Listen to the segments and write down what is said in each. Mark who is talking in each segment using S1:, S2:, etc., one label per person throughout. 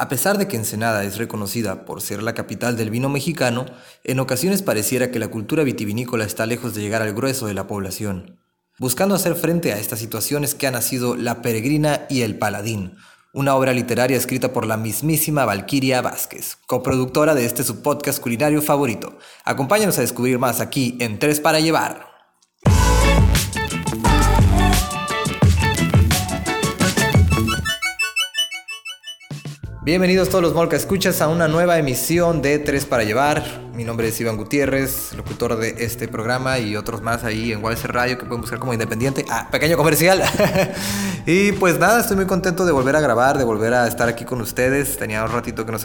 S1: A pesar de que Ensenada es reconocida por ser la capital del vino mexicano, en ocasiones pareciera que la cultura vitivinícola está lejos de llegar al grueso de la población. Buscando hacer frente a estas situaciones que ha nacido La Peregrina y El Paladín, una obra literaria escrita por la mismísima Valquiria Vázquez, coproductora de este subpodcast culinario favorito. Acompáñanos a descubrir más aquí en Tres para Llevar. Bienvenidos todos los Molca Escuchas a una nueva emisión de Tres para Llevar. Mi nombre es Iván Gutiérrez, locutor de este programa y otros más ahí en Walser Radio que pueden buscar como independiente. Ah, pequeño comercial. y pues nada, estoy muy contento de volver a grabar, de volver a estar aquí con ustedes. Tenía un ratito que no,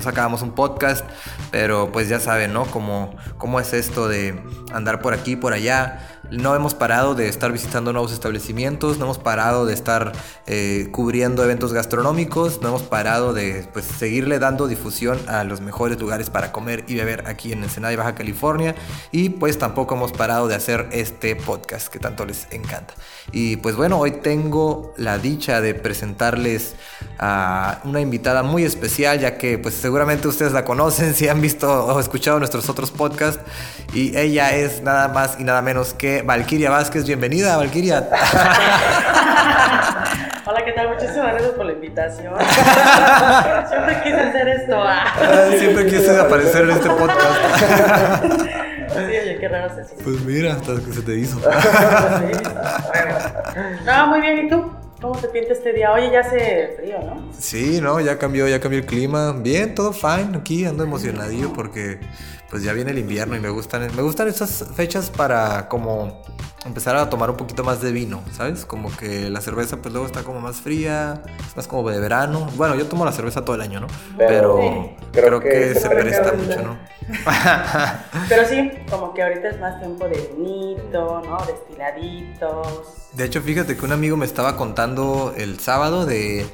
S1: sacábamos, un podcast, pero pues ya saben, ¿no? Cómo, cómo es esto de andar por aquí, por allá. No hemos parado de estar visitando nuevos establecimientos, no hemos parado de estar eh, cubriendo eventos gastronómicos, no hemos parado de pues, seguirle dando difusión a los mejores lugares para comer y beber aquí en Ensenada y Baja California. Y pues tampoco hemos parado de hacer este podcast que tanto les encanta. Y pues bueno, hoy tengo la dicha de presentarles a una invitada muy especial, ya que pues seguramente ustedes la conocen si han visto o escuchado nuestros otros podcasts. Y ella es nada más y nada menos que Valquiria Vázquez. Bienvenida, Valquiria.
S2: Hola, ¿qué tal? Muchísimas gracias por la invitación. siempre quise hacer esto. Ah.
S1: siempre quise aparecer en este podcast.
S2: sí, oye, qué raro se
S1: Pues mira, hasta que se te hizo.
S2: no, muy bien, ¿y tú? ¿Cómo te pinta este día? Oye, ya hace frío, ¿no?
S1: Sí, no, ya cambió, ya cambió el clima. Bien, todo fine. Aquí ando emocionadillo porque pues ya viene el invierno y me gustan, me gustan esas fechas para como empezar a tomar un poquito más de vino, ¿sabes? Como que la cerveza pues luego está como más fría, es más como de verano. Bueno, yo tomo la cerveza todo el año, ¿no? Pero, creo, que, se presta mucho, ¿no?
S2: Pero sí, como que ahorita es más tiempo de vinito, ¿no? Destiladitos.
S1: De hecho, fíjate que un amigo me estaba contando el sábado de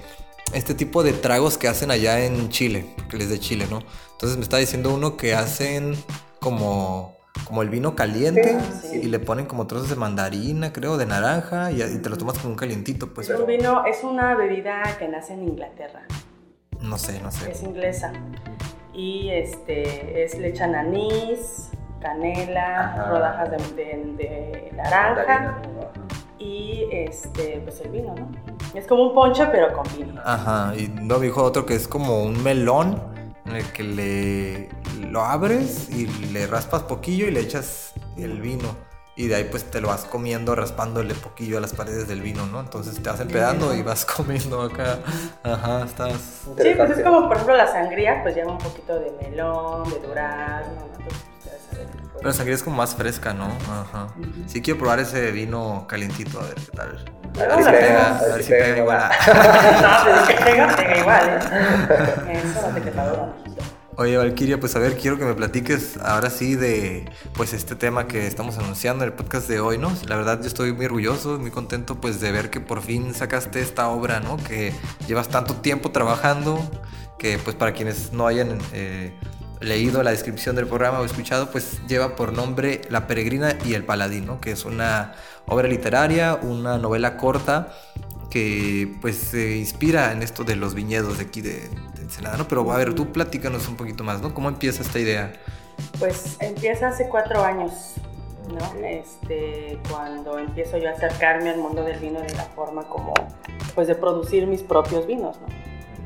S1: este tipo de tragos que hacen allá en Chile, que les de Chile, ¿no? Entonces me está diciendo uno que hacen como, como el vino caliente y le ponen como trozos de mandarina, creo, de naranja y, te lo tomas con un calientito. Pues.
S2: Es un vino, es una bebida que nace en Inglaterra.
S1: No sé, no sé.
S2: Es inglesa. Y este, es le echan anís, canela, rodajas de, naranja y este, pues el vino, ¿no? Es como un ponche, pero con vino.
S1: Ajá, y no dijo otro que es como un melón en el que le lo abres y le raspas poquillo y le echas el vino. Y de ahí pues te lo vas comiendo, raspándole poquillo a las paredes del vino, ¿no? Entonces te vas empedando y vas comiendo acá. Ajá, estás...
S2: Sí, pues es como por ejemplo la sangría, pues lleva un poquito de melón, de durazno, ¿no?
S1: Pero la sangría es como más fresca, ¿no? Ajá. Sí quiero probar ese vino calientito, a ver qué tal.
S2: A ver si pega, a ver si pega igual. no, si pega, pega igual, ¿eh? Eso no te queda
S1: Oye, Valkyria, pues a ver, quiero que me platiques ahora sí de pues este tema que estamos anunciando en el podcast de hoy, ¿no? La verdad yo estoy muy orgulloso, muy contento pues de ver que por fin sacaste esta obra, ¿no? Que llevas tanto tiempo trabajando, que pues para quienes no hayan eh, leído la descripción del programa o escuchado, pues lleva por nombre La Peregrina y el Paladino, que es una obra literaria, una novela corta que pues se inspira en esto de los viñedos de aquí de, Ensenada, ¿no? Pero a ver, tú platícanos un poquito más, ¿no? ¿Cómo empieza esta idea?
S2: Pues empieza hace cuatro años, ¿no? Este, cuando empiezo yo a acercarme al mundo del vino de la forma como, pues de producir mis propios vinos, ¿no?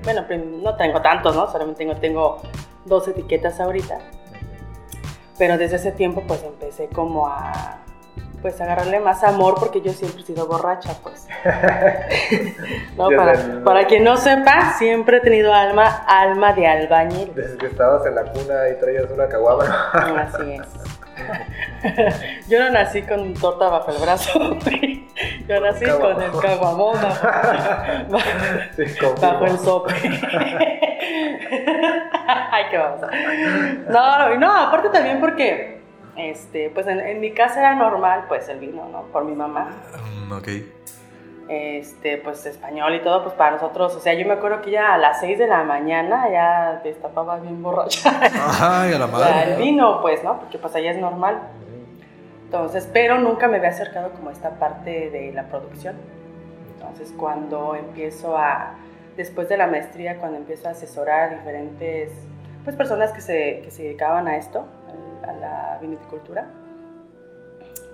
S2: Bueno, no tengo tantos, ¿no? Solamente tengo dos etiquetas ahorita. Pero desde ese tiempo pues empecé como a pues agarrarle más amor porque yo siempre he sido borracha, pues. no, para, para, quien no sepa, siempre he tenido alma, alma de albañil.
S3: Desde que estabas en la cuna y traías una caguama.
S2: Así es. yo no nací con torta bajo el brazo. yo nací con el caguamón bajo, el sope. Ay, qué vamos. No, no, aparte también porque este, pues en, mi casa era normal, pues el vino, ¿no? Por mi mamá.
S1: Mm, ok.
S2: Este, pues español y todo, pues para nosotros, o sea, yo me acuerdo que ya a las 6 de la mañana ya destapaba bien borracha.
S1: Ay, a la madre.
S2: el vino, pues, ¿no? Porque pues allá es normal. Entonces, pero nunca me había acercado como a esta parte de la producción. Entonces, cuando empiezo a, después de la maestría, cuando empiezo a asesorar a diferentes pues, personas que se, que se dedicaban a esto, a la vinicultura,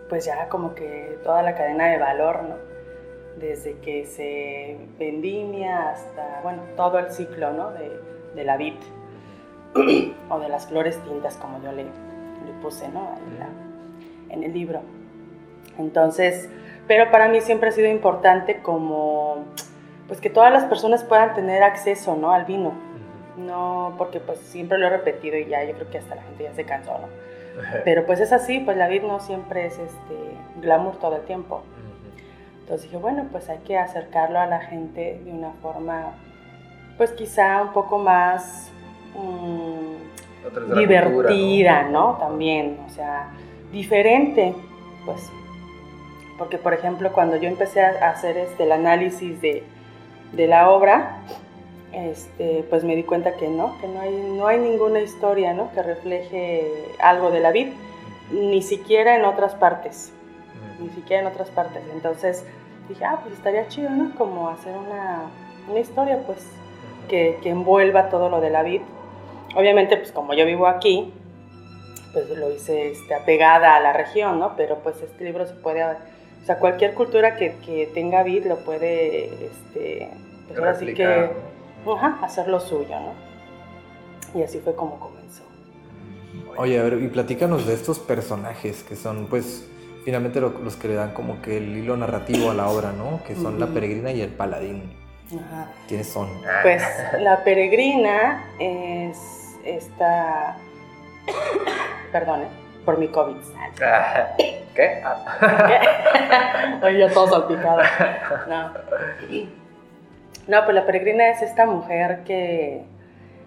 S2: pues ya como que toda la cadena de valor, ¿no? Desde que se vendimia hasta, bueno, todo el ciclo, ¿no? De, de la vid o de las flores tintas, como yo le, le puse, ¿no? En, la, en el libro. Entonces, pero para mí siempre ha sido importante como, pues que todas las personas puedan tener acceso, ¿no? Al vino. No, porque pues siempre lo he repetido y ya yo creo que hasta la gente ya se cansó, ¿no? Pero pues es así, pues la vid no siempre es este glamour todo el tiempo. Entonces dije, bueno, pues hay que acercarlo a la gente de una forma, pues quizá un poco más mmm, divertida, cultura, ¿no? ¿no? También, o sea, diferente, pues. Porque, por ejemplo, cuando yo empecé a hacer este, el análisis de, de la obra, este, pues me di cuenta que no, que no hay, no hay ninguna historia ¿no? que refleje algo de la vid, ni siquiera en otras partes, ni siquiera en otras partes. Entonces dije, ah, pues estaría chido, ¿no? Como hacer una, una historia, pues, que, que, envuelva todo lo de la vid. Obviamente, pues como yo vivo aquí, pues lo hice este, apegada a la región, ¿no? Pero pues este libro se puede, sea, cualquier cultura que, que tenga vid lo puede, este, pues ahora sí que ajá, hacer lo suyo, ¿no? Y así fue como comenzó.
S1: Oye, a ver, y platícanos de estos personajes que son, pues, finalmente los que le dan como que el hilo narrativo a la obra, ¿no? Que son la peregrina y el paladín. Ajá. ¿Quiénes son?
S2: Pues la peregrina es esta... Perdón, por mi COVID.
S3: ¿Qué? ¿Qué?
S2: Oye, todo salpicado. No. No, pues la peregrina es esta mujer que,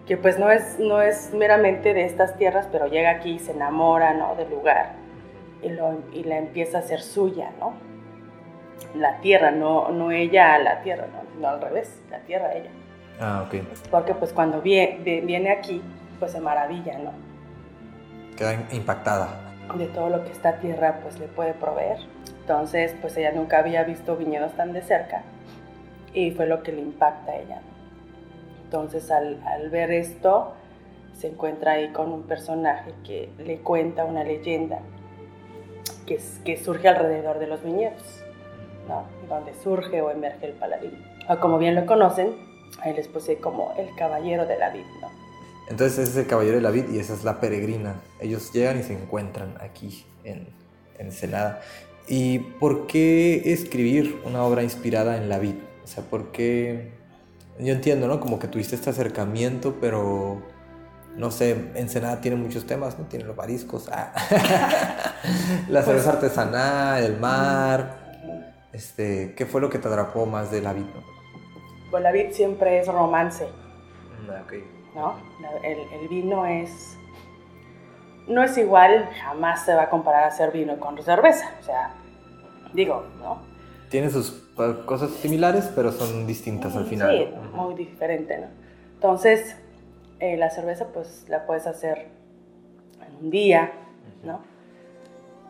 S2: que pues no es, no es meramente de estas tierras, pero llega aquí y se enamora, ¿no? Del lugar y, lo, y la empieza a hacer suya, ¿no? La tierra, no, no ella a la tierra, ¿no? no al revés, la tierra a ella.
S1: Ah, ok.
S2: Porque pues cuando viene, viene aquí, pues se maravilla, ¿no?
S1: Impactada.
S2: De todo lo que esta tierra pues le puede proveer. Entonces, pues ella nunca había visto viñedos tan de cerca y fue lo que le impacta a ella. Entonces al, ver esto, se encuentra ahí con un personaje que le cuenta una leyenda que, que surge alrededor de los viñedos, ¿no? donde surge o emerge el paladín. O como bien lo conocen, ahí les puse como el caballero de la vid. ¿no?
S1: Entonces ese es el caballero de la vid y esa es la peregrina. Ellos llegan y se encuentran aquí en, en Ensenada. ¿Y por qué escribir una obra inspirada en la vid? O sea, porque yo entiendo, ¿no? Como que tuviste este acercamiento, pero no sé, Ensenada tiene muchos temas, ¿no? Tiene los mariscos, ah. la cerveza pues, artesanal, el mar. Este, ¿Qué fue lo que te atrapó más de la vid?
S2: Pues la vid siempre es romance.
S1: Mm, okay.
S2: ¿No? El, el, vino es. No es igual, jamás se va a comparar a hacer vino con cerveza. O sea, digo, ¿no?
S1: Tiene sus cosas similares, pero son distintas al final.
S2: Sí, muy diferente, ¿no? Entonces, eh, la cerveza pues la puedes hacer en un día, ¿no?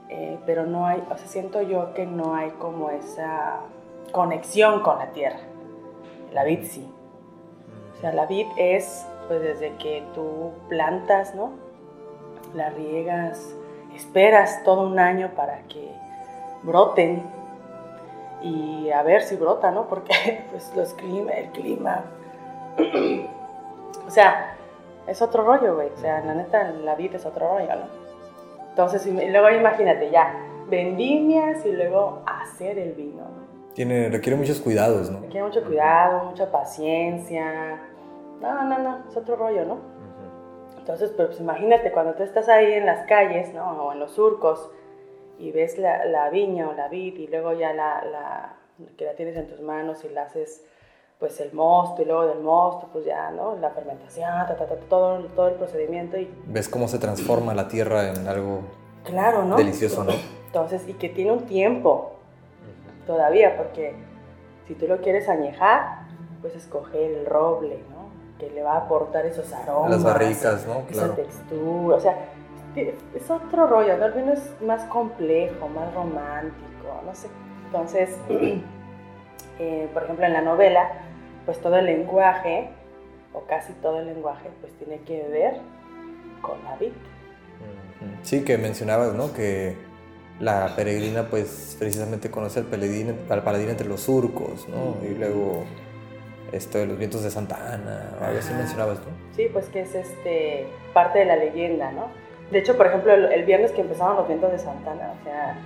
S2: Eh, pero no hay, o sea, siento yo que no hay como esa conexión con la tierra. La vid sí. O sea, la vid es pues desde que tú plantas, ¿no? La riegas, esperas todo un año para que broten y a ver si brota, ¿no? Porque pues los clima, el clima, o sea, es otro rollo, güey, o sea, la neta, la vida es otro rollo, ¿no? Entonces, y luego imagínate ya, vendimias y luego hacer el vino, ¿no?
S1: Tiene, requiere muchos cuidados, ¿no?
S2: Requiere mucho cuidado, mucha paciencia. No, no, no, es otro rollo, ¿no? Entonces, pues imagínate cuando tú estás ahí en las calles, ¿no? O en los surcos, y ves la, la viña o la vid y luego ya la, la, que la tienes en tus manos y la haces pues el mosto y luego del mosto pues ya, ¿no? La fermentación, ta, ta, ta, todo, todo el procedimiento y...
S1: Ves cómo se transforma la tierra en algo
S2: claro, ¿no?
S1: delicioso, ¿no?
S2: Entonces, y que tiene un tiempo todavía, porque si tú lo quieres añejar, pues escoger el roble, ¿no? Que le va a aportar esos aromas.
S1: Las barricas, ¿no?
S2: Claro. Esa textura, o sea, es otro rollo, ¿no? El vino es más complejo, más romántico, no sé. Entonces, eh, por ejemplo, en la novela, pues todo el lenguaje, o casi todo el lenguaje, pues tiene que ver con la vid.
S1: Sí, que mencionabas, ¿no? Que la peregrina, pues precisamente conoce al paladín, al paladín entre los surcos, ¿no? Y luego esto de los vientos de Santa Ana, o algo así mencionabas, ¿no?
S2: Sí, pues que es este, parte de la leyenda, ¿no? De hecho, por ejemplo, el, el viernes que empezaron los vientos de Santana, o sea,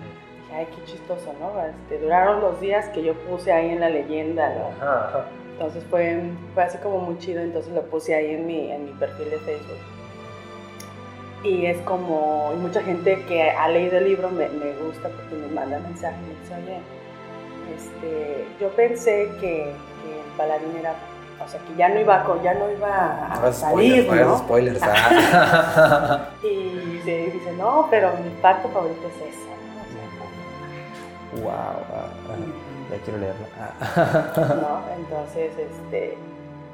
S2: dije, ay, qué chistoso, ¿no? Este, duraron los días que yo puse ahí en la leyenda, ¿no?
S3: Ajá, ajá.
S2: Entonces fue, fue así como muy chido, entonces lo puse ahí en mi, en mi perfil de Facebook. Y es como, y mucha gente que ha leído el libro me, me gusta porque me manda mensajes, me dice, oye, este, yo pensé que, paladín era, o sea, que ya no iba, a ya no iba a salir,
S1: spoilers, no ah.
S2: Y se dice, no, pero mi parte favorita es esa, ¿no? O sea,
S1: wow,
S2: como-
S1: ya quiero leerla. Ah.
S2: ¿no? Entonces, este,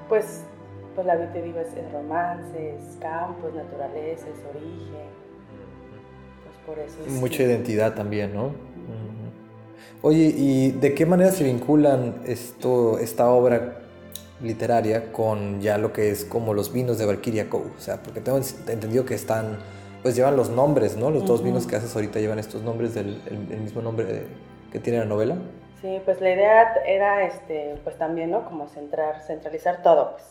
S2: pues, pues la vida te digo es, es romance, es campo, es naturaleza, es origen, pues por eso es
S1: Mucha
S2: que-
S1: identidad también, ¿no? Oye, ¿y de qué manera se vinculan esto, esta obra literaria con ya lo que es como los vinos de Valkyria Cove? O sea, porque tengo entendido que están, pues llevan los nombres, ¿no? Los dos vinos que haces ahorita llevan estos nombres del el, el mismo nombre de- que tiene la novela.
S2: Sí, pues la idea era, este, pues también, ¿no? Como centrar, centralizar todo, pues,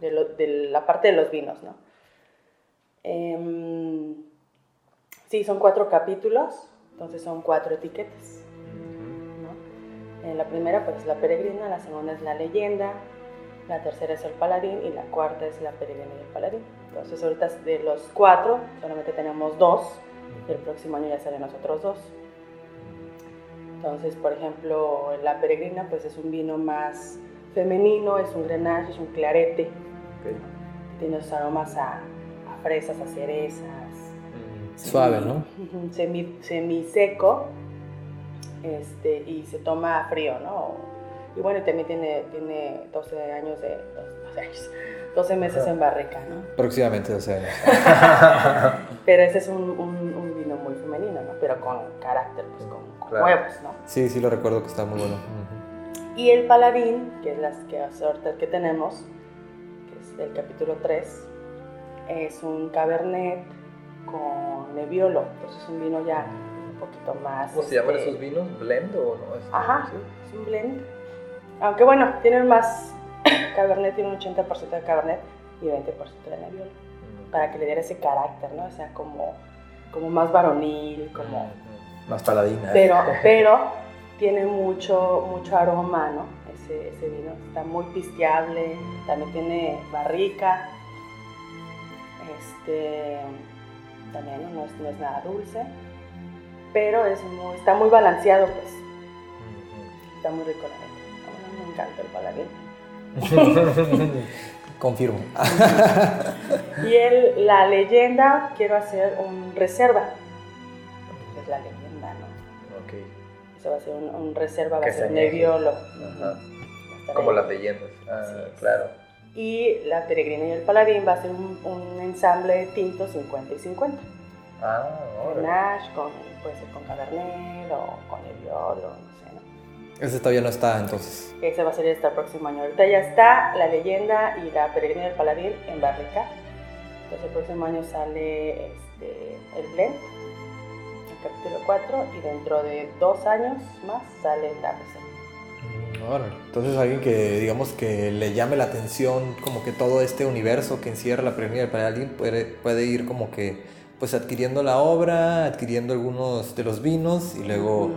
S2: de, lo- de la parte de los vinos, ¿no? Em, sí, son cuatro capítulos, entonces son cuatro etiquetas. Eh, la primera pues es la peregrina, la segunda es la leyenda, la tercera es el paladín y la cuarta es la peregrina y el paladín. Entonces ahorita de los cuatro solamente tenemos dos y el próximo año ya salen los otros dos. Entonces, por ejemplo, la peregrina pues es un vino más femenino, es un grenache, es un clarete, tiene esos aromas a, a fresas, a cerezas,
S1: Suave, ¿no?
S2: Semi, semiseco este, y se toma frío, ¿no? Y bueno, también tiene, tiene 12 años de... 12 años, 12 meses en barrica, ¿no?
S1: Próximamente 12 años.
S2: Pero ese es un, un- un vino muy femenino, ¿no? Pero con carácter, pues con, con
S3: Claro.
S2: huevos, ¿no?
S1: Sí, sí lo recuerdo que está muy bueno.
S2: Y el paladín, que es las que ahorita que tenemos, que es del capítulo 3, es un cabernet con Nebbiolo, entonces es un vino ya poquito más...
S3: ¿Cómo se llaman
S2: este,
S3: esos vinos? ¿Blend o no? Este,
S2: Ajá, es un blend. Aunque bueno, tienen más. Cabernet tiene un 80% de Cabernet y 20% de Nebbiolo.
S3: Mm.
S2: Para que le diera ese carácter, ¿no? O sea, como, como más varonil, como.
S1: Más paladina.
S2: Pero, pero tiene mucho, mucho aroma, ¿no? Ese, ese vino. Está muy pisteable, también tiene barrica. Este. También. No, es, no es nada dulce. Pero es muy, está muy balanceado, pues. Está muy rico, la neta. A mí me encanta el paladín.
S1: Confirmo.
S2: Y el, la leyenda, quiero hacer un reserva. Es la leyenda, ¿no?
S3: Ok.
S2: Ese va a ser un, un reserva, va a ser.
S3: Ajá.
S2: Estar
S3: Como las leyendas. Ah,
S2: es.
S3: claro.
S2: Y la peregrina y el paladín va a ser un, un ensamble de tintos 50 y 50.
S3: Ah,
S2: Con
S3: órale.
S2: Nash, con, puede ser con Cabernet o con Nebbiolo, no sé, ¿no?
S1: Ese todavía no está entonces.
S2: Ese va a ser hasta el próximo año. Ahorita ya está la leyenda y la peregrina del paladín en barrica. Entonces el próximo año sale este, el blend, el capítulo 4, y dentro de dos años más sale la receta.
S1: Mm, órale. Entonces alguien que digamos que le llame la atención como que todo este universo que encierra la peregrina del paladín puede, puede ir como que pues adquiriendo la obra, adquiriendo algunos de los vinos y luego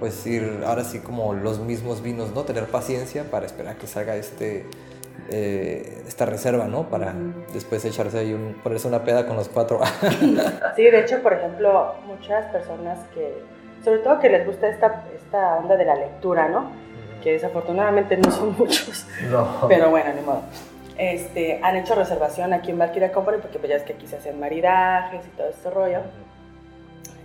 S1: pues ir ahora sí como los mismos vinos, ¿no? Tener paciencia para esperar que salga este eh, esta reserva, ¿no? Para después echarse ahí un, ponerse una peda con los cuatro.
S2: Sí, de hecho, por ejemplo, muchas personas que, sobre todo que les gusta esta, esta onda de la lectura, ¿no? Que desafortunadamente no son muchos.
S3: No.
S2: Pero bueno, ni modo. Este, han hecho reservación aquí en Valkyria Company porque pues ya es que aquí se hacen maridajes y todo este rollo.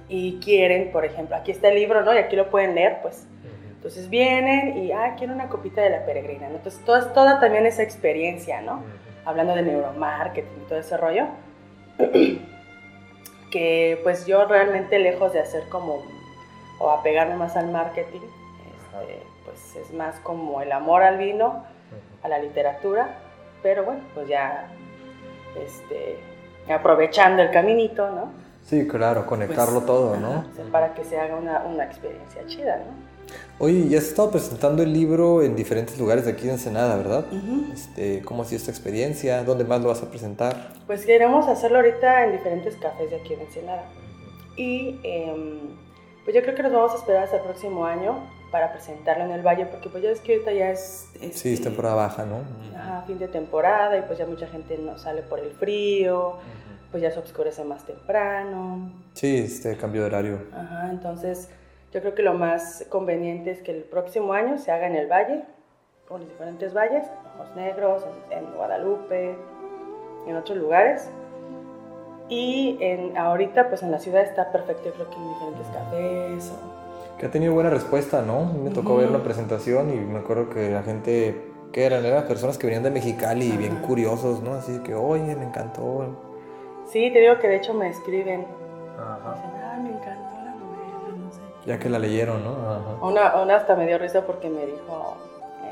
S2: Y quieren, por ejemplo, aquí está el libro, ¿no? Y aquí lo pueden leer, pues. Entonces vienen y, ah, quiero una copita de la peregrina, ¿no? Entonces toda, toda también esa experiencia, ¿no? Hablando de neuromarketing y todo ese rollo. que pues yo realmente lejos de hacer como, o apegarme más al marketing, este, pues es más como el amor al vino a la literatura, pero bueno, pues ya este, aprovechando el caminito, ¿no?
S1: Sí, claro, conectarlo
S2: Pues,
S1: todo, ¿no?
S2: o sea, para que se haga una, una experiencia chida, ¿no?
S1: Oye, ya has estado presentando el libro en diferentes lugares de aquí de Ensenada, ¿verdad? Este, ¿Cómo ha sido esta experiencia? ¿Dónde más lo vas a presentar?
S2: Pues queremos hacerlo ahorita en diferentes cafés de aquí de Ensenada. Y em, pues yo creo que nos vamos a esperar hasta el próximo año para presentarlo en el Valle, porque pues ya ves que ahorita ya es...
S1: Sí,
S2: este,
S1: es temporada baja, ¿no?
S2: Ajá, fin de temporada y pues ya mucha gente no sale por el frío, pues ya se oscurece más temprano.
S1: Sí, este cambio de horario.
S2: Ajá, entonces yo creo que lo más conveniente es que el próximo año se haga en el Valle, con los diferentes valles, en Ojos Negros, en, en Guadalupe, en otros lugares. Y en, ahorita pues en la ciudad está perfecto, yo creo que en diferentes cafés. o-
S1: Que ha tenido buena respuesta, ¿no? Me tocó
S2: Ujú.
S1: ver una presentación y me acuerdo que la gente, que eran? Eran personas que venían de Mexicali y bien
S2: Ajá.
S1: curiosos, ¿no? Así que, oye, me encantó.
S2: Sí, te digo que de hecho me escriben,
S3: Ajá.
S2: dicen, ay, me encantó la novela, no sé.
S1: Ya que la leyeron, ¿no? Ajá.
S2: Una, una hasta me dio risa porque me dijo,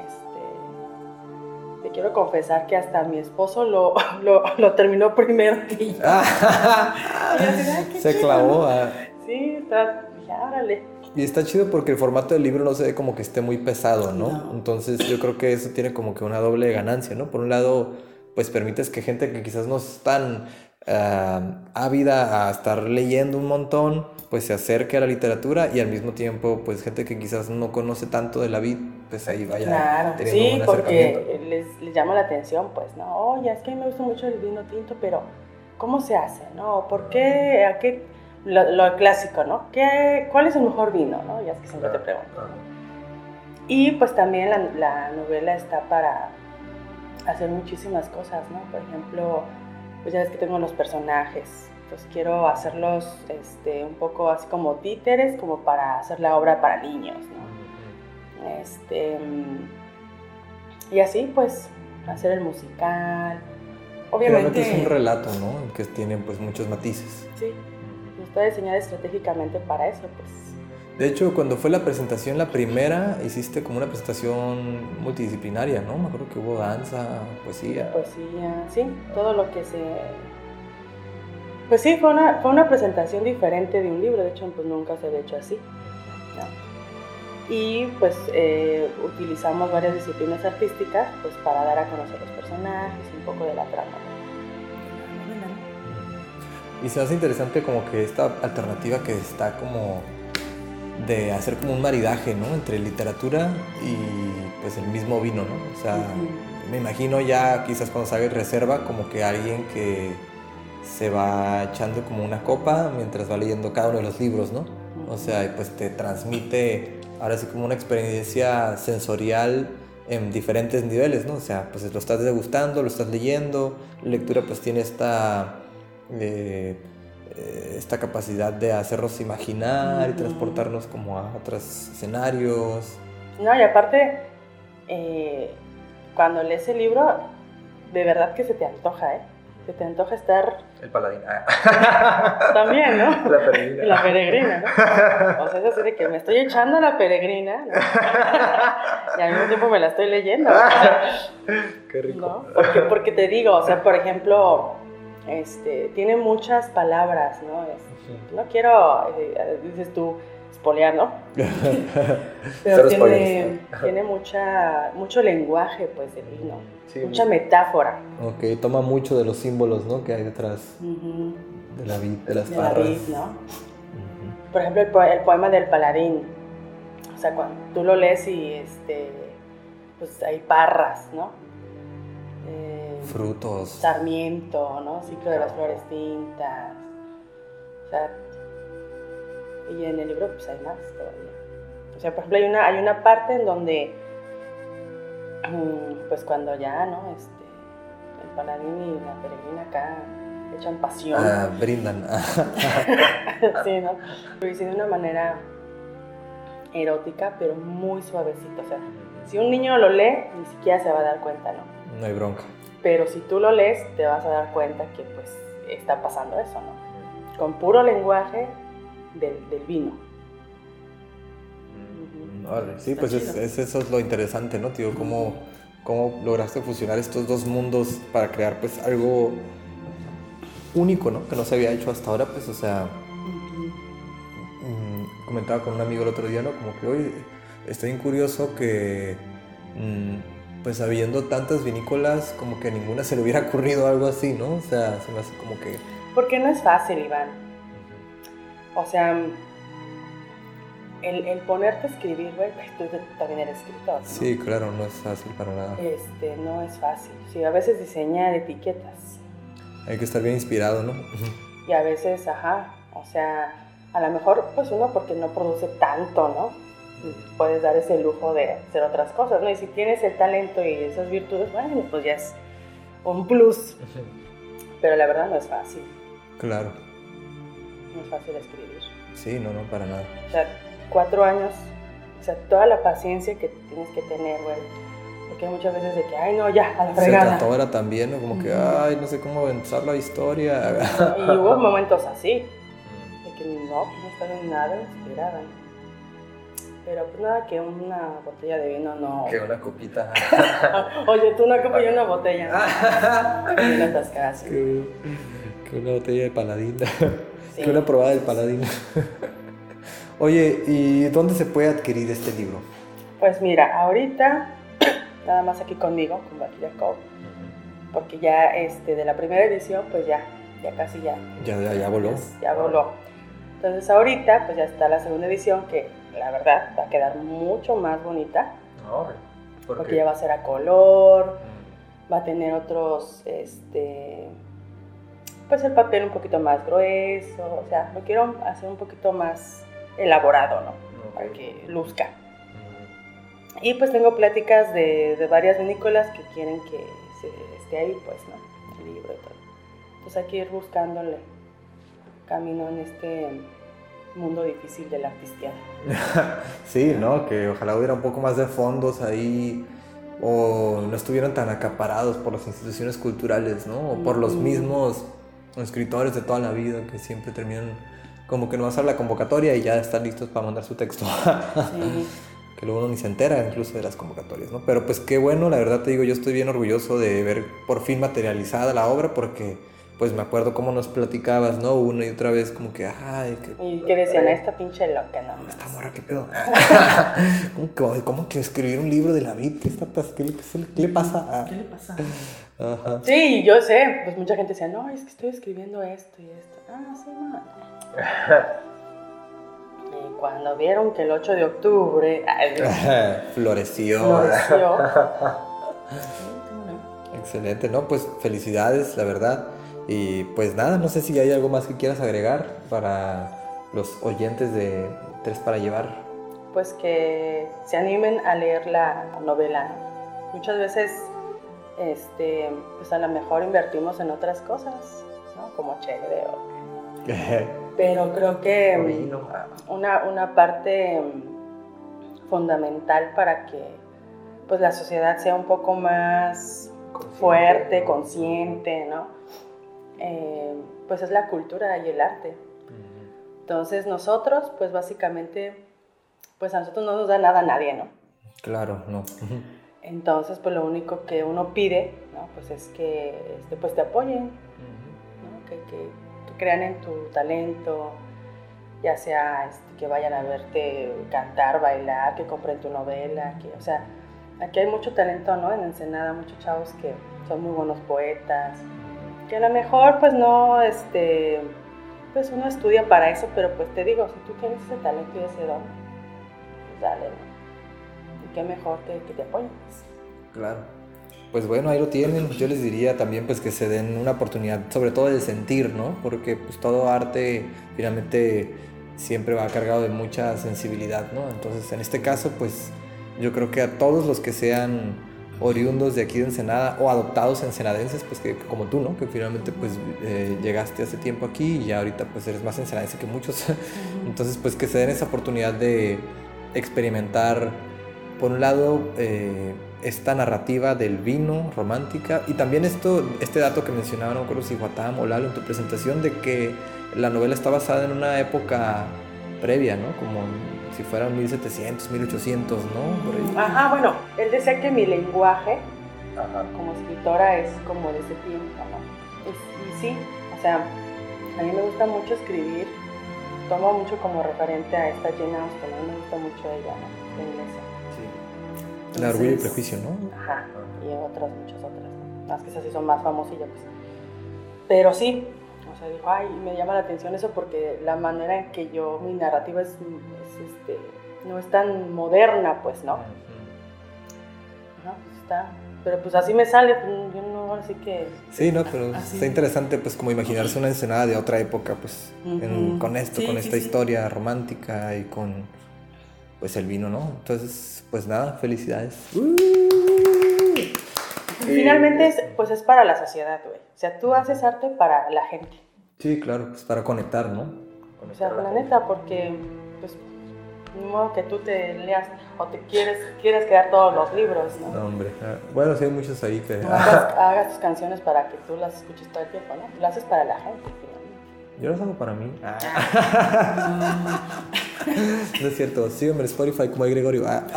S2: este, te quiero confesar que hasta mi esposo lo, lo, lo terminó primero que yo. Y yo así, "Ay, qué
S1: Se clavó.
S2: ¿no?".
S1: ah.
S2: Sí, está, dije, árale.
S1: Y está chido porque el formato del libro no se ve como que esté muy pesado, ¿no?
S2: No.
S1: Entonces yo creo que eso tiene como que una doble ganancia, ¿no? Por un lado, pues permites que gente que quizás no es tan ah, ávida a estar leyendo un montón, pues se acerque a la literatura y al mismo tiempo, pues gente que quizás no conoce tanto de la vid, pues ahí vaya
S2: Claro,
S1: teniendo
S2: sí,
S1: un
S2: porque les, les llama la atención, pues, ¿no? Oye, es que a mí me gusta mucho el vino tinto, pero ¿cómo se hace, no? ¿Por qué? ¿A qué? Lo, lo clásico, ¿no? ¿Qué, ¿Cuál es el mejor vino, no? Ya es que siempre te pregunto. Y pues también la, la novela está para hacer muchísimas cosas, ¿no? Por ejemplo, pues ya ves que tengo los personajes, entonces quiero hacerlos este, un poco así como títeres, como para hacer la obra para niños, ¿no? Este, y así pues hacer el musical. Obviamente,
S1: Realmente es un relato, ¿no? Que tiene pues muchos matices.
S2: sí, está diseñada estratégicamente para eso, pues.
S1: De hecho, cuando fue la presentación, la primera, hiciste como una presentación multidisciplinaria, ¿no? Me acuerdo que hubo danza, poesía.
S2: poesía, sí, todo lo que se... Pues sí, fue una, fue una presentación diferente de un libro, de hecho pues nunca se había hecho así. ¿no? Y pues eh, utilizamos varias disciplinas artísticas pues para dar a conocer los personajes, un poco de la trama.
S1: Y se hace interesante como que esta alternativa que está como de hacer como un maridaje, ¿no? Entre literatura y pues el mismo vino, ¿no? O sea, me imagino ya quizás cuando salga reserva como que alguien que se va echando como una copa mientras va leyendo cada uno de los libros, ¿no? O sea, pues te transmite ahora sí como una experiencia sensorial en diferentes niveles, ¿no? O sea, pues lo estás degustando, lo estás leyendo, la lectura pues tiene esta, eh, eh, esta capacidad de hacernos imaginar y transportarnos como a otros escenarios.
S2: No, y aparte, eh, cuando lees el libro, de verdad que se te antoja, ¿eh? Se te antoja estar
S3: El paladín. Ah.
S2: también, ¿no?
S3: La peregrina.
S2: La peregrina, ¿no? O sea, es así de que me estoy echando la peregrina, ¿no? Y al mismo tiempo me la estoy leyendo,
S3: Qué rico.
S2: ¿no? Porque, porque te digo, o sea, por ejemplo, este, tiene muchas palabras, ¿no? Es- no quiero, eh, dices tú, espolear, ¿no? Pero tiene,
S3: spoilers.
S2: tiene mucha, mucho lenguaje, pues, del vino.
S3: Sí,
S2: mucha metáfora.
S1: ok, toma mucho de los símbolos, ¿no? Que hay detrás de la vid, de las
S2: de la vid, ¿no? Por ejemplo, el, po- el poema del paladín. O sea, cuando tú lo lees y este, pues hay parras, ¿no?
S1: Frutos.
S2: Sarmiento, ¿no? Ciclo de las flores tintas. O sea, y en el libro pues hay más todavía. O sea, por ejemplo, hay una, hay una parte en donde, mm, pues cuando ya, ¿no? Este, el paladín y la peregrina acá echan pasión.
S1: Ah, brindan.
S2: sí, ¿no? Lo hice de una manera erótica, pero muy suavecita. O sea, si un niño lo lee, ni siquiera se va a dar cuenta, ¿no?
S1: no hay bronca.
S2: Pero si tú lo lees, te vas a dar cuenta que pues está pasando eso, ¿no? Con puro lenguaje del, del vino.
S1: Órale, Sí, pues es- eso es lo interesante, ¿no? Tío, cómo cómo lograste fusionar estos dos mundos para crear pues algo único, ¿no? Que no se había hecho hasta ahora, pues, o sea, mm, comentaba con un amigo el otro día, ¿no? Como que hoy estoy curioso que, mm, pues, habiendo tantas vinícolas, como que a ninguna se le hubiera ocurrido algo así, ¿no? O sea, se me hace como que...
S2: Porque no es fácil, Iván. O sea, el, el ponerte a escribir, güey, pues, tú también eres escritor. ¿no?
S1: Sí, claro, no es fácil para nada.
S2: Este, no es fácil. Sí, a veces diseñar etiquetas.
S1: Hay que estar bien inspirado, ¿no?
S2: Y a veces, ajá, o sea, a lo mejor, pues uno porque no produce tanto, ¿no? Puedes dar ese lujo de hacer otras cosas, ¿no? Y si tienes el talento y esas virtudes, bueno, pues ya es un plus. Pero la verdad no es fácil.
S1: Claro.
S2: No es fácil escribir.
S1: Sí, no, no, para nada.
S2: O sea, cuatro años, o sea, toda la paciencia que tienes que tener, güey. Porque muchas veces de que, ay, no, ya, a la
S1: Se
S2: fregada.
S1: trató ahora también, ¿no? Como que, ay, no sé cómo empezar la historia.
S2: Y hubo momentos así, de que no, no estaba en nada inspirada. Pero pues nada, que una botella de vino no.
S1: que una copita.
S2: Oye, tú una copa y una botella. No
S1: que, que una botella de paladín.
S2: Sí.
S1: que una probada del paladín. Oye, ¿y dónde se puede adquirir este libro?
S2: Pues mira, ahorita, nada más aquí conmigo, con Valkyria Cove, porque ya este, de la primera edición, pues ya, ya casi ya.
S1: Ya, ya, ya voló.
S2: Ya voló. Entonces ahorita, pues ya está la segunda edición, que la verdad va a quedar mucho más bonita,
S3: No, ¿por
S2: porque ya va a ser a color, va a tener otros, este, pues el papel un poquito más grueso, o sea, lo quiero hacer un poquito más elaborado, ¿no? Para que luzca. Y pues tengo pláticas de, de varias vinícolas que quieren que se, esté ahí, pues, ¿no? El libro y todo. Pues hay que ir buscándole camino en este mundo difícil de la.
S1: Sí, ¿no? Que ojalá hubiera un poco más de fondos ahí o no estuvieran tan acaparados por las instituciones culturales, ¿no? O por los mismos escritores de toda la vida que siempre terminan como que no va a ser la convocatoria y ya están listos para mandar su texto.
S2: Sí.
S1: que luego uno ni se entera incluso de las convocatorias, ¿no? Pero pues qué bueno, la verdad te digo, yo estoy bien orgulloso de ver por fin materializada la obra porque pues me acuerdo cómo nos platicabas, ¿no? Una y otra vez como que, ay, que
S2: Y que decían, esta pinche loca, no
S1: esta morra, ¿qué pedo? ¿Cómo que, cómo que escribir un libro de la vida? ¿Qué, está, qué, le- qué le pasa?
S2: ¿Qué le pasa?
S1: Ajá.
S2: Sí, yo sé, pues mucha gente decía, no, es que estoy escribiendo esto y esto. Ah, sí, no. Y cuando vieron que el 8 de octubre ay,
S1: Floreció.
S2: floreció,
S1: Excelente, ¿no? Pues felicidades, la verdad. Y pues nada, no sé si hay algo más que quieras agregar para los oyentes de Tres para Llevar.
S2: pues que se animen a leer la novela. ¿no? Muchas veces, este, pues a lo mejor invertimos en otras cosas, ¿no? Como chévere o... Pero creo que
S3: ah,
S2: una, una parte fundamental para que pues la sociedad sea un poco más fuerte, consciente, ¿no? Eh, pues es la cultura y el arte. Entonces nosotros, pues básicamente, pues a nosotros no nos da nada a nadie, ¿no?
S1: Claro, no.
S2: Entonces, pues lo único que uno pide, ¿no? Pues es que este, pues te apoyen, ¿no? que, que- que crean en tu talento, ya sea este, que vayan a verte cantar, bailar, que compren tu novela, que, o sea, aquí hay mucho talento, ¿no? En Ensenada, muchos chavos que son muy buenos poetas, que a lo mejor, pues no, este, pues uno estudia para eso, pero pues te digo, si tú tienes ese talento y ese don, pues dale, ¿no? Y qué mejor que, que te apoyen.
S1: Claro. Pues bueno, ahí lo tienen. Yo les diría también pues que se den una oportunidad, sobre todo de sentir, ¿no? Porque pues todo arte finalmente siempre va cargado de mucha sensibilidad, ¿no? Entonces, en este caso, pues yo creo que a todos los que sean oriundos de aquí de Ensenada o adoptados ensenadenses, pues que como tú, ¿no? Que finalmente pues eh, llegaste hace tiempo aquí y ya ahorita pues eres más ensenadense que muchos. Entonces, pues que se den esa oportunidad de experimentar, por un lado, eh, esta narrativa del vino romántica y también esto, este dato que mencionaba, no recuerdo si Guatam o Lalo en tu presentación, de que la novela está basada en una época previa, ¿no? Como si fueran 1700, 1800, ¿no? Por ahí.
S2: Ajá, bueno, él decía que mi lenguaje
S3: Ajá.
S2: como escritora es como de ese tiempo, ¿no? Es- y sí, o sea, a mí me gusta mucho escribir, tomo mucho como referente a esta Jane Austen, a mí me gusta mucho ella, ¿no? La inglesa.
S1: El orgullo y prejuicio, ¿no?
S2: Ajá, y otras, muchas otras, ¿no? Más que esas sí son más famosillas, pues. Pero sí, o sea, dijo, ay, me llama la atención eso porque la manera en que yo, mi narrativa es, este, no es tan moderna, pues, ¿no? Ajá, pues está. Pero pues así me sale, pues, yo no, así que.
S1: Sí, no, pero
S2: Así.
S1: está interesante pues como imaginarse una ensenada de otra época, pues en- con esto,
S2: Sí,
S1: con
S2: sí,
S1: esta
S2: sí.
S1: historia romántica y con pues el vino, ¿no? Entonces, pues nada, felicidades.
S2: Finalmente, es, pues es para la sociedad, güey. O sea, tú haces arte para la gente.
S1: Sí, claro, pues para conectar, ¿no?
S2: O sea, la neta, porque, pues, modo que tú te leas o te quieres, quieres quedar todos los libros, ¿no?
S1: No, hombre. ah, Bueno, sí hay muchos ahí que...
S2: Hagas, hagas tus canciones para que tú las escuches todo el tiempo, ¿no? Tú las haces para la gente, finalmente.
S1: Yo los hago para mí. no es cierto, sígueme en Spotify como hay Gregorio. Ah.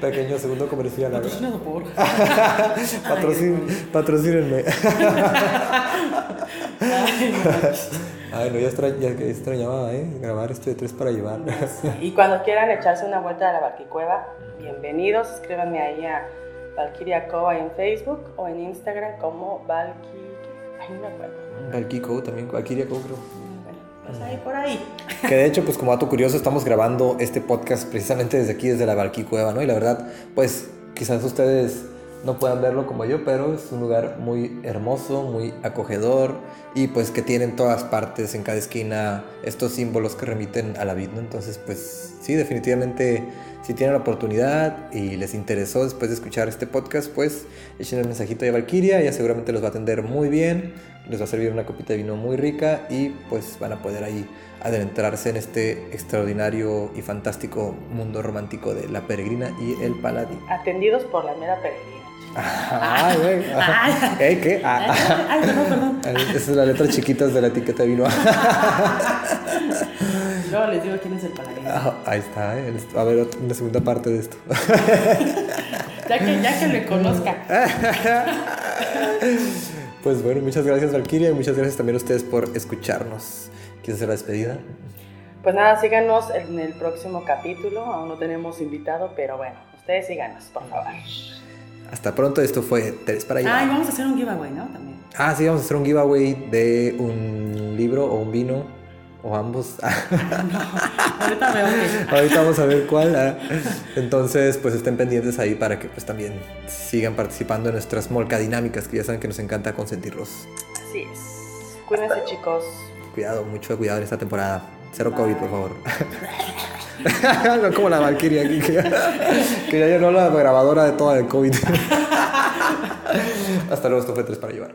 S1: Pequeño segundo comercial.
S4: Patrocinado por.
S1: Patrocin, patrocínenme. Ay, no, ya, extra- ya extrañaba, ¿eh? Grabar esto de tres para llevar.
S2: Y cuando quieran echarse una vuelta a la Valquicueva, bienvenidos. Escríbanme ahí a Valkyria Cova en Facebook o en Instagram como Valky. Ay, no me acuerdo.
S1: Valkyco también, Valkyria Co, creo.
S2: Pues ahí por ahí.
S1: Que de hecho, pues como dato curioso, estamos grabando este podcast precisamente desde aquí, desde la Valquicueva, ¿no? Y la verdad, pues quizás ustedes no puedan verlo como yo, pero es un lugar muy hermoso, muy acogedor y pues que tiene en todas partes, en cada esquina, estos símbolos que remiten a la vida, ¿no? Entonces, pues sí, definitivamente, si tienen la oportunidad y les interesó después de escuchar este podcast, pues echen el mensajito de Valkyria, ella seguramente los va a atender muy bien, les va a servir una copita de vino muy rica y pues van a poder ahí adentrarse en este extraordinario y fantástico mundo romántico de la peregrina y el paladín.
S2: Atendidos por la mera peregrina.
S1: Ay, güey. ajá. ¿Eh? ¿Qué? Ah,
S4: Ay, perdón, perdón.
S1: ah. Esas son las letras chiquitas de la etiqueta de vino.
S4: Luego les digo quién es el paladín.
S1: Ah, Ahí está, ¿eh? a otra- una segunda parte de esto.
S4: Ya que, ya que le conozca.
S1: Pues bueno, muchas gracias Valkyria y muchas gracias también a ustedes por escucharnos. ¿Quieres hacer la despedida?
S2: Pues nada, síganos en el próximo capítulo. Aún no tenemos invitado, pero bueno, ustedes síganos, por favor.
S1: Hasta pronto, esto fue Tres para llevar.
S4: Ay, vamos a hacer un giveaway, ¿no? También.
S1: Ah, sí, vamos a hacer un giveaway de un libro o un vino o ambos.
S4: Ahorita veo que.
S1: Ahorita vamos a ver cuál. ah. Entonces, pues estén pendientes ahí para que pues también sigan participando en nuestras molcadinámicas, que ya saben que nos encanta consentirlos.
S2: Así es. Cuídense, chicos.
S1: Cuidado, mucho cuidado en esta temporada. Cero COVID, por favor. no como la Valkyria aquí, que, que ya llenó la grabadora de toda el COVID. Hasta luego, esto fue Tres para llevar.